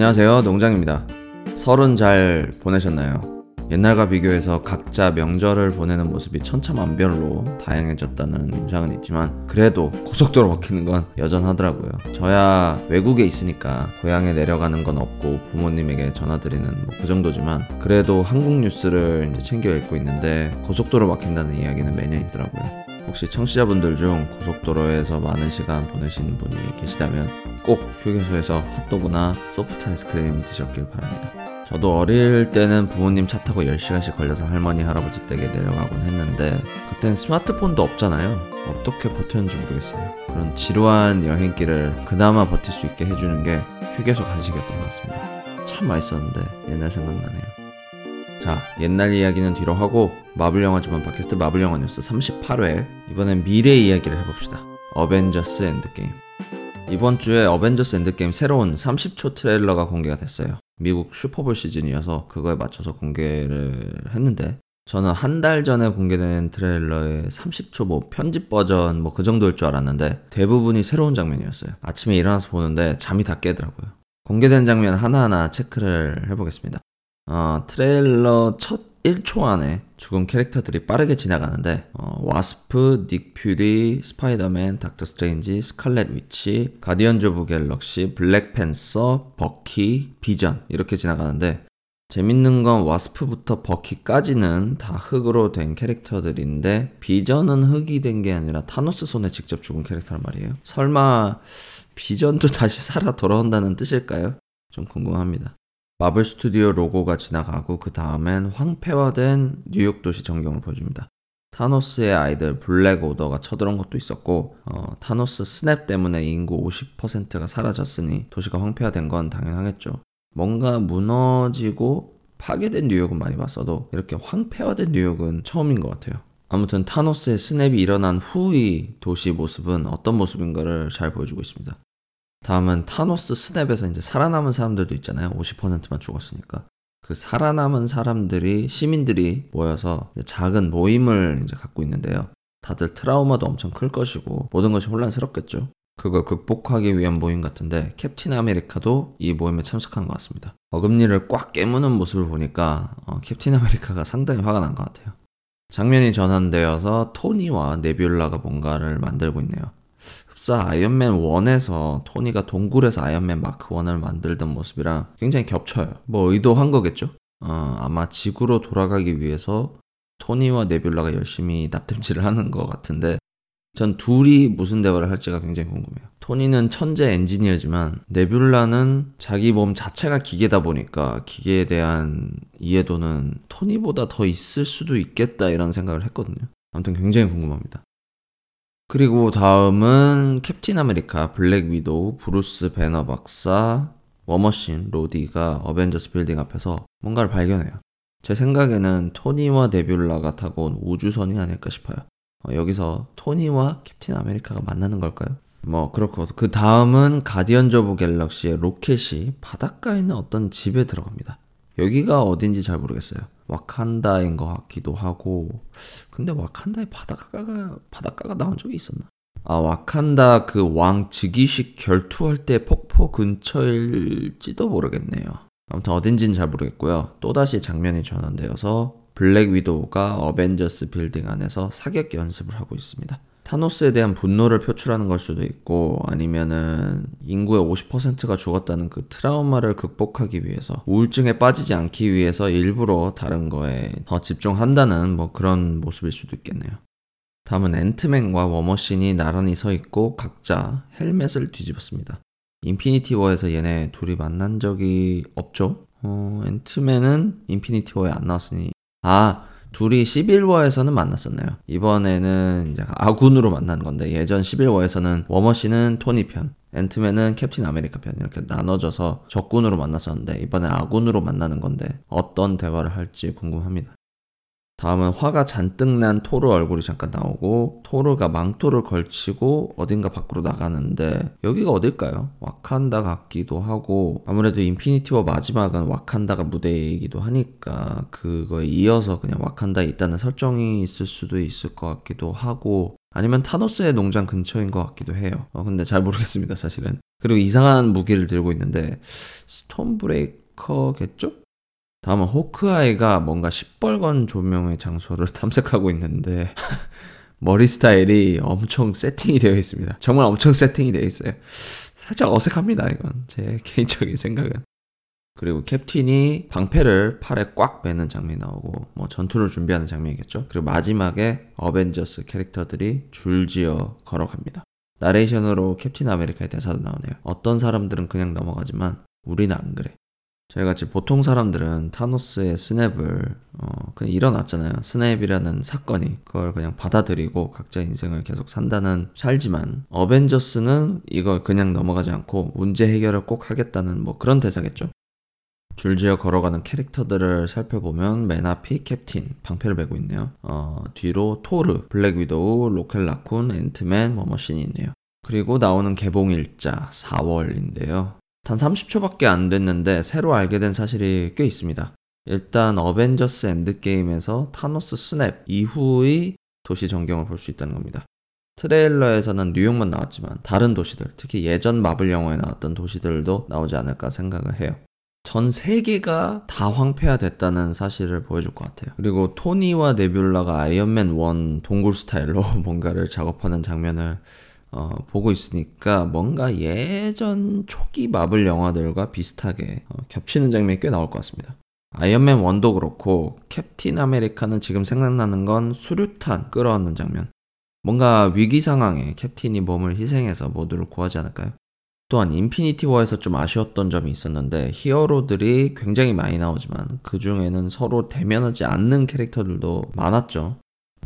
안녕하세요. 농장입니다. 설은 잘 보내셨나요? 옛날과 비교해서 각자 명절을 보내는 모습이 천차만별로 다양해졌다는 인상은 있지만 그래도 고속도로 막히는 건 여전하더라고요. 저야 외국에 있으니까 고향에 내려가는 건 없고 부모님에게 전화드리는 뭐 그 정도지만 그래도 한국 뉴스를 이제 챙겨 읽고 있는데 고속도로 막힌다는 이야기는 매년 있더라고요. 혹시 청취자분들 중 고속도로에서 많은 시간 보내신 분이 계시다면 꼭 휴게소에서 핫도그나 소프트 아이스크림 드셨길 바랍니다. 저도 어릴 때는 부모님 차 타고 10시간씩 걸려서 할머니, 할아버지 댁에 내려가곤 했는데 그땐 스마트폰도 없잖아요. 어떻게 버텼는지 모르겠어요. 그런 지루한 여행길을 그나마 버틸 수 있게 해주는 게 휴게소 간식이었던 것 같습니다. 참 맛있었는데 옛날 생각나네요. 자, 옛날 이야기는 뒤로 하고 마블 영화 주간 팟캐스트 마블 영화 뉴스 38회 이번엔 미래 이야기를 해봅시다. 어벤져스 엔드게임 이번 주에 어벤져스 엔드게임 새로운 30초 트레일러가 공개가 됐어요. 미국 슈퍼볼 시즌이어서 그거에 맞춰서 공개를 했는데 저는 한 달 전에 공개된 트레일러의 30초 뭐 편집 버전 뭐 그 정도일 줄 알았는데 대부분이 새로운 장면이었어요. 아침에 일어나서 보는데 잠이 다 깨더라고요. 공개된 장면 하나하나 체크를 해보겠습니다. 어, 트레일러 첫 1초 안에 죽은 캐릭터들이 빠르게 지나가는데 어, 와스프, 닉 퓨리, 스파이더맨, 닥터 스트레인지, 스칼렛 위치, 가디언즈 오브 갤럭시, 블랙팬서, 버키, 비전 이렇게 지나가는데 재밌는 건 와스프부터 버키까지는 다 흙으로 된 캐릭터들인데 비전은 흙이 된 게 아니라 타노스 손에 직접 죽은 캐릭터란 말이에요. 설마 비전도 다시 살아 돌아온다는 뜻일까요? 좀 궁금합니다. 마블 스튜디오 로고가 지나가고 그 다음엔 황폐화된 뉴욕 도시 전경을 보여줍니다. 타노스의 아이들 블랙 오더가 쳐들어온 것도 있었고 어, 타노스 스냅 때문에 인구 50%가 사라졌으니 도시가 황폐화된 건 당연하겠죠. 뭔가 무너지고 파괴된 뉴욕은 많이 봤어도 이렇게 황폐화된 뉴욕은 처음인 것 같아요. 아무튼 타노스의 스냅이 일어난 후의 도시 모습은 어떤 모습인가를 잘 보여주고 있습니다. 다음은 타노스 스냅에서 이제 살아남은 사람들도 있잖아요. 50%만 죽었으니까. 그 살아남은 사람들이 시민들이 모여서 작은 모임을 이제 갖고 있는데요. 다들 트라우마도 엄청 클 것이고 모든 것이 혼란스럽겠죠. 그걸 극복하기 위한 모임 같은데 캡틴 아메리카도 이 모임에 참석한 것 같습니다. 어금니를 꽉 깨무는 모습을 보니까 어, 캡틴 아메리카가 상당히 화가 난 것 같아요. 장면이 전환되어서 토니와 네뷸라가 뭔가를 만들고 있네요. 흡사 아이언맨 1에서 토니가 동굴에서 아이언맨 마크 1을 만들던 모습이랑 굉장히 겹쳐요. 뭐 의도한 거겠죠? 어, 아마 지구로 돌아가기 위해서 토니와 네뷸라가 열심히 납땜질을 하는 것 같은데 전 둘이 무슨 대화를 할지가 굉장히 궁금해요. 토니는 천재 엔지니어지만 네뷸라는 자기 몸 자체가 기계다 보니까 기계에 대한 이해도는 토니보다 더 있을 수도 있겠다 이런 생각을 했거든요. 아무튼 굉장히 궁금합니다. 그리고 다음은 캡틴 아메리카, 블랙 위도우, 브루스 배너 박사, 워머신, 로디가 어벤져스 빌딩 앞에서 뭔가를 발견해요. 제 생각에는 토니와 네뷸라가 타고 온 우주선이 아닐까 싶어요. 어, 여기서 토니와 캡틴 아메리카가 만나는 걸까요? 뭐 그렇고 그 다음은 가디언즈 오브 갤럭시의 로켓이 바닷가에 있는 어떤 집에 들어갑니다. 여기가 어딘지 잘 모르겠어요. 와칸다인 것 같기도 하고 근데 와칸다에 바닷가가 바닷가가 나온 적이 있었나? 아 와칸다 그 왕 즉위식 결투할 때 폭포 근처일지도 모르겠네요. 아무튼 어딘지는 잘 모르겠고요. 또다시 장면이 전환되어서 블랙 위도우가 어벤져스 빌딩 안에서 사격 연습을 하고 있습니다. 타노스에 대한 분노를 표출하는 걸 수도 있고 아니면은 인구의 50%가 죽었다는 그 트라우마를 극복하기 위해서 우울증에 빠지지 않기 위해서 일부러 다른 거에 더 집중한다는 뭐 그런 모습일 수도 있겠네요. 다음은 앤트맨과 워머신이 나란히 서 있고 각자 헬멧을 뒤집었습니다. 인피니티 워에서 얘네 둘이 만난 적이 없죠? 어, 앤트맨은 인피니티 워에 안 나왔으니 아 둘이 11워에서는 만났었나요? 이번에는 이제 아군으로 만난 건데 예전 시빌 워에서는 워머신은 토니 편, 앤트맨은 캡틴 아메리카 편 이렇게 나눠져서 적군으로 만났었는데 이번에 아군으로 만나는 건데 어떤 대화를 할지 궁금합니다. 다음은 화가 잔뜩 난 토르 얼굴이 잠깐 나오고 토르가 망토를 걸치고 어딘가 밖으로 나가는데 여기가 어딜까요? 와칸다 같기도 하고 아무래도 인피니티 워 마지막은 와칸다가 무대이기도 하니까 그거에 이어서 그냥 와칸다에 있다는 설정이 있을 수도 있을 것 같기도 하고 아니면 타노스의 농장 근처인 것 같기도 해요. 어, 근데 잘 모르겠습니다, 사실은. 그리고 이상한 무기를 들고 있는데, 스톰 브레이커겠죠? 다음은 호크아이가 뭔가 시뻘건 조명의 장소를 탐색하고 있는데, 머리 스타일이 엄청 세팅이 되어 있습니다. 정말 엄청 세팅이 되어 있어요. 살짝 어색합니다, 이건. 제 개인적인 생각은. 그리고 캡틴이 방패를 팔에 꽉 매는 장면이 나오고 뭐 전투를 준비하는 장면이겠죠. 그리고 마지막에 어벤져스 캐릭터들이 줄지어 걸어갑니다. 나레이션으로 캡틴 아메리카의 대사도 나오네요. 어떤 사람들은 그냥 넘어가지만 우리는 안 그래. 저희같이 보통 사람들은 타노스의 스냅을 어, 그냥 일어났잖아요. 스냅이라는 사건이 그걸 그냥 받아들이고 각자 인생을 계속 산다는 살지만 어벤져스는 이걸 그냥 넘어가지 않고 문제 해결을 꼭 하겠다는 뭐 그런 대사겠죠. 줄지어 걸어가는 캐릭터들을 살펴보면 맨 앞이 캡틴, 방패를 메고 있네요. 어, 뒤로 토르, 블랙 위도우, 로켓 라쿤, 앤트맨, 워머신이 있네요. 그리고 나오는 개봉일자 4월인데요. 단 30초밖에 안 됐는데 새로 알게 된 사실이 꽤 있습니다. 일단 어벤져스 엔드게임에서 타노스 스냅 이후의 도시 전경을 볼 수 있다는 겁니다. 트레일러에서는 뉴욕만 나왔지만 다른 도시들, 특히 예전 마블 영화에 나왔던 도시들도 나오지 않을까 생각을 해요. 전 세계가 다 황폐화됐다는 사실을 보여줄 것 같아요. 그리고 토니와 네뷸라가 아이언맨 1 동굴 스타일로 뭔가를 작업하는 장면을 어, 보고 있으니까 뭔가 예전 초기 마블 영화들과 비슷하게 어, 겹치는 장면이 꽤 나올 것 같습니다. 아이언맨 1도 그렇고 캡틴 아메리카는 지금 생각나는 건 수류탄 끌어안는 장면. 뭔가 위기 상황에 캡틴이 몸을 희생해서 모두를 구하지 않을까요? 또한 인피니티 워에서 좀 아쉬웠던 점이 있었는데 히어로들이 굉장히 많이 나오지만 그 중에는 서로 대면하지 않는 캐릭터들도 많았죠.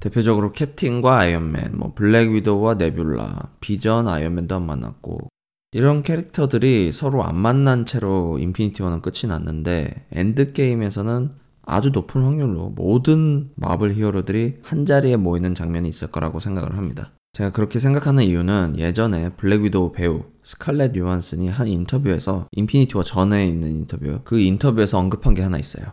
대표적으로 캡틴과 아이언맨, 뭐 블랙 위도우와 네뷸라, 비전, 아이언맨도 안 만났고 이런 캐릭터들이 서로 안 만난 채로 인피니티 워는 끝이 났는데 엔드 게임에서는 아주 높은 확률로 모든 마블 히어로들이 한 자리에 모이는 장면이 있을 거라고 생각을 합니다. 제가 그렇게 생각하는 이유는 예전에 블랙 위도우 배우 스칼렛 요한슨이 한 인터뷰에서 인피니티워 전에 있는 인터뷰 그 인터뷰에서 언급한 게 하나 있어요.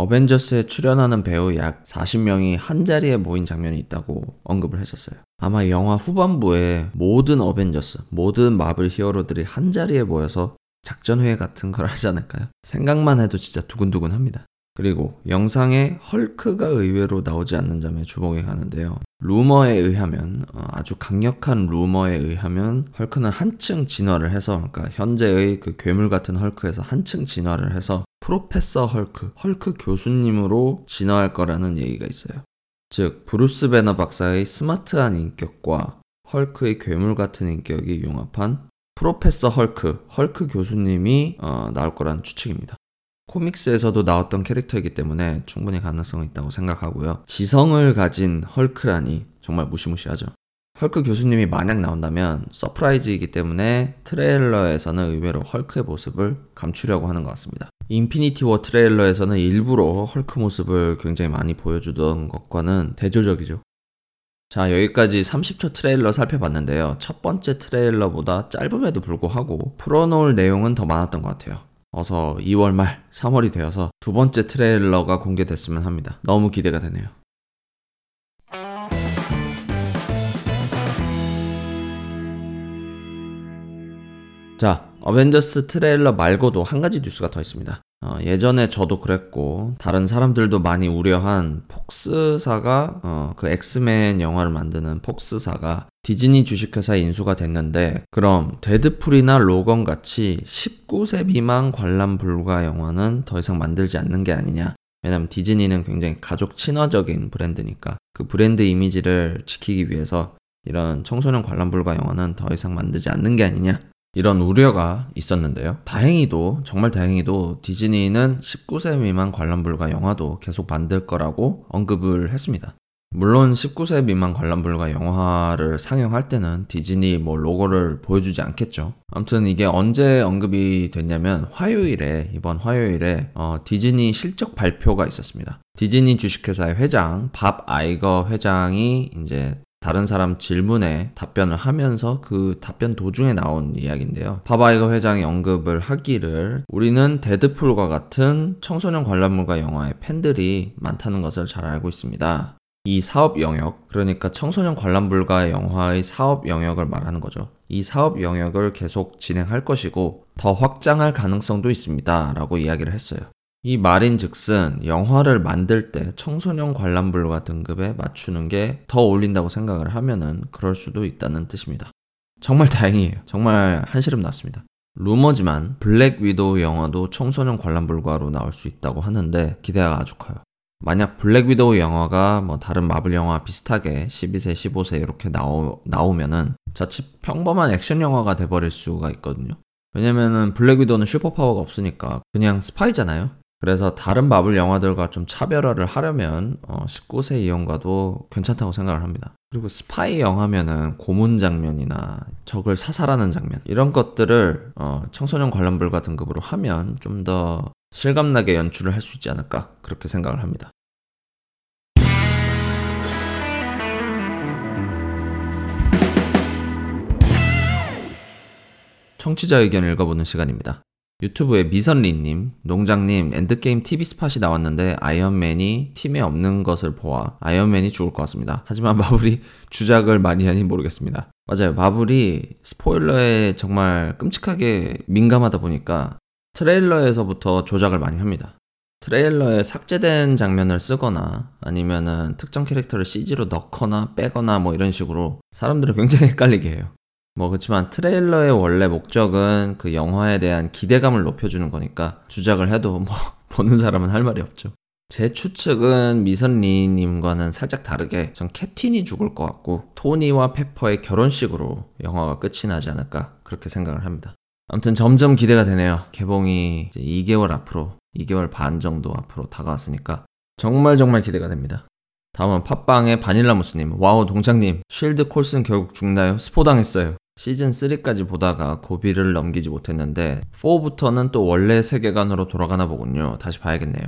어벤져스에 출연하는 배우 약 40명이 한자리에 모인 장면이 있다고 언급을 했었어요. 아마 영화 후반부에 모든 어벤져스, 모든 마블 히어로들이 한자리에 모여서 작전회의 같은 걸 하지 않을까요? 생각만 해도 진짜 두근두근 합니다. 그리고 영상에 헐크가 의외로 나오지 않는 점에 주목이 가는데요. 루머에 의하면 어, 아주 강력한 루머에 의하면 헐크는 한층 진화를 해서 그러니까 현재의 그 괴물 같은 헐크에서 한층 진화를 해서 프로페서 헐크, 헐크 교수님으로 진화할 거라는 얘기가 있어요. 즉 브루스 배너 박사의 스마트한 인격과 헐크의 괴물 같은 인격이 융합한 프로페서 헐크, 헐크 교수님이 어, 나올 거라는 추측입니다. comics에서도 나왔던 캐릭터이기 때문에 충분히 가능성이 있다고 생각하고요. 지성을 가진 헐크라니 정말 무시무시하죠. 헐크 교수님이 만약 나온다면 surprise이기 때문에 트레일러에서는 의외로 헐크의 모습을 감추려고 하는 것 같습니다. 인피니티 워 트레일러에서는 일부러 헐크 모습을 굉장히 많이 보여주던 것과는 대조적이죠. 자, 여기까지 30초 트레일러 살펴봤는데요. 첫 번째 트레일러보다 짧음에도 불구하고 풀어놓을 내용은 더 많았던 것 같아요. 어서 2월 말 3월이 되어서 두 번째 트레일러가 공개됐으면 합니다. 너무 기대가 되네요. 자, 어벤져스 트레일러 말고도 한 가지 뉴스가 더 있습니다. 어, 예전에 저도 그랬고 다른 사람들도 많이 우려한 폭스사가 어, 그 엑스맨 영화를 만드는 폭스사가 디즈니 주식회사에 인수가 됐는데 그럼 데드풀이나 로건 같이 19세 미만 관람 불가 영화는 더 이상 만들지 않는 게 아니냐 왜냐면 디즈니는 굉장히 가족 친화적인 브랜드니까 그 브랜드 이미지를 지키기 위해서 이런 청소년 관람 불가 영화는 더 이상 만들지 않는 게 아니냐 이런 우려가 있었는데요. 다행히도, 정말 다행히도 디즈니는 19세 미만 관람 불가 영화도 계속 만들 거라고 언급을 했습니다. 물론 19세 미만 관람 불가 영화를 상영할 때는 디즈니 뭐 로고를 보여주지 않겠죠. 아무튼 이게 언제 언급이 됐냐면 화요일에 이번 화요일에 어, 디즈니 실적 발표가 있었습니다. 디즈니 주식회사의 회장 밥 아이거 회장이 이제 다른 사람 질문에 답변을 하면서 그 답변 도중에 나온 이야기인데요. 바바이거 회장이 언급을 하기를 우리는 데드풀과 같은 청소년 관람물과 영화의 팬들이 많다는 것을 잘 알고 있습니다. 이 사업 영역, 그러니까 청소년 관람 불가 영화의 사업 영역을 말하는 거죠. 이 사업 영역을 계속 진행할 것이고 더 확장할 가능성도 있습니다. 라고 이야기를 했어요. 이 말인 즉슨 영화를 만들 때 청소년 관람 불가 등급에 맞추는 게 더 어울린다고 생각을 하면은 그럴 수도 있다는 뜻입니다. 정말 다행이에요. 정말 한시름 놨습니다. 루머지만 블랙 위도우 영화도 청소년 관람 불가로 나올 수 있다고 하는데 기대가 아주 커요. 만약 블랙 위도우 영화가 뭐 다른 마블 영화 비슷하게 12세, 15세 이렇게 나오, 나오면은 자칫 평범한 액션 영화가 돼버릴 수가 있거든요. 왜냐면은 블랙 위도우는 슈퍼파워가 없으니까 그냥 스파이잖아요. 그래서 다른 마블 영화들과 좀 차별화를 하려면 어, 19세 이용가도 괜찮다고 생각을 합니다. 그리고 스파이 영화면은 고문 장면이나 적을 사살하는 장면 이런 것들을 어, 청소년 관람 불가 등급으로 하면 좀 더 실감나게 연출을 할 수 있지 않을까 그렇게 생각을 합니다. 청취자 의견 읽어보는 시간입니다. 유튜브에 미선리님, 농장님, 엔드게임 TV 스팟이 나왔는데 아이언맨이 팀에 없는 것을 보아 아이언맨이 죽을 것 같습니다. 하지만 마블이 주작을 많이 하니 모르겠습니다. 맞아요. 마블이 스포일러에 정말 끔찍하게 민감하다 보니까 트레일러에서부터 조작을 많이 합니다. 트레일러에 삭제된 장면을 쓰거나 아니면은 특정 캐릭터를 CG로 넣거나 빼거나 뭐 이런 식으로 사람들을 굉장히 헷갈리게 해요. 뭐 그렇지만 트레일러의 원래 목적은 그 영화에 대한 기대감을 높여주는 거니까 주작을 해도 뭐 보는 사람은 할 말이 없죠. 제 추측은 미선리님과는 살짝 다르게 전 캡틴이 죽을 것 같고 토니와 페퍼의 결혼식으로 영화가 끝이 나지 않을까 그렇게 생각을 합니다. 아무튼 점점 기대가 되네요. 개봉이 2개월 앞으로 2개월 반 정도 앞으로 다가왔으니까 정말 정말 기대가 됩니다. 다음은 팟빵의 바닐라 무스님. Wow, 동창님. 쉴드 콜슨 결국 죽나요? 스포당했어요. 시즌 3까지 보다가 고비를 넘기지 못했는데 4부터는 또 원래 세계관으로 돌아가나 보군요. 다시 봐야겠네요.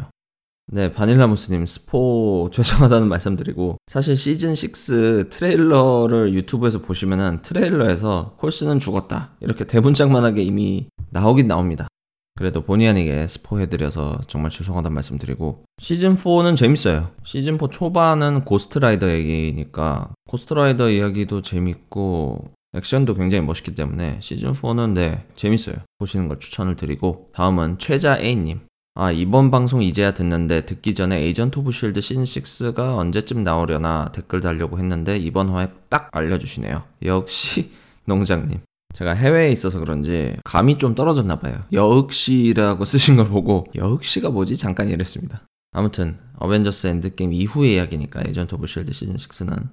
네, 바닐라무스님 스포 죄송하다는 말씀드리고 사실 시즌 6 트레일러를 유튜브에서 보시면은 트레일러에서 콜슨은 죽었다 이렇게 대문짝만하게 이미 나오긴 나옵니다. 그래도 본의 아니게 스포해드려서 정말 죄송하다는 말씀드리고 시즌4는 재밌어요. 시즌4 초반은 고스트라이더 얘기니까 고스트라이더 이야기도 재밌고 액션도 굉장히 멋있기 때문에 시즌4는 네 재밌어요. 보시는 걸 추천을 드리고 다음은 최자 A님 아 이번 방송 이제야 듣는데 듣기 전에 에이전트 오브 쉴드 시즌6가 언제쯤 나오려나 댓글 달려고 했는데 이번 화에 딱 알려주시네요. 역시 농장님 제가 해외에 있어서 그런지 감이 좀 떨어졌나 봐요. 여윽시라고 쓰신 걸 보고 여윽시가 뭐지? 잠깐 이랬습니다. 아무튼 어벤져스 엔드게임 이후의 이야기니까 에이전트 오브 쉴드 시즌 6는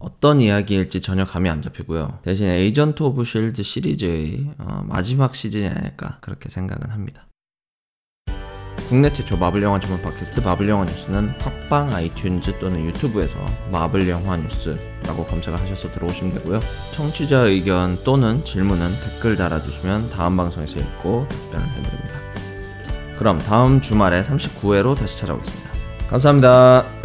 어떤 이야기일지 전혀 감이 안 잡히고요. 대신 에이전트 오브 쉴드 시리즈의 어, 마지막 시즌이 아닐까 그렇게 생각은 합니다. 국내 최초 마블 영화 전문 팟캐스트 마블 영화 뉴스는 팟빵, 아이튠즈 또는 유튜브에서 마블 영화 뉴스라고 검색을 하셔서 들어오시면 되고요. 청취자 의견 또는 질문은 댓글 달아주시면 다음 방송에서 읽고 답변을 해드립니다. 그럼 다음 주말에 39회로 다시 찾아오겠습니다. 감사합니다.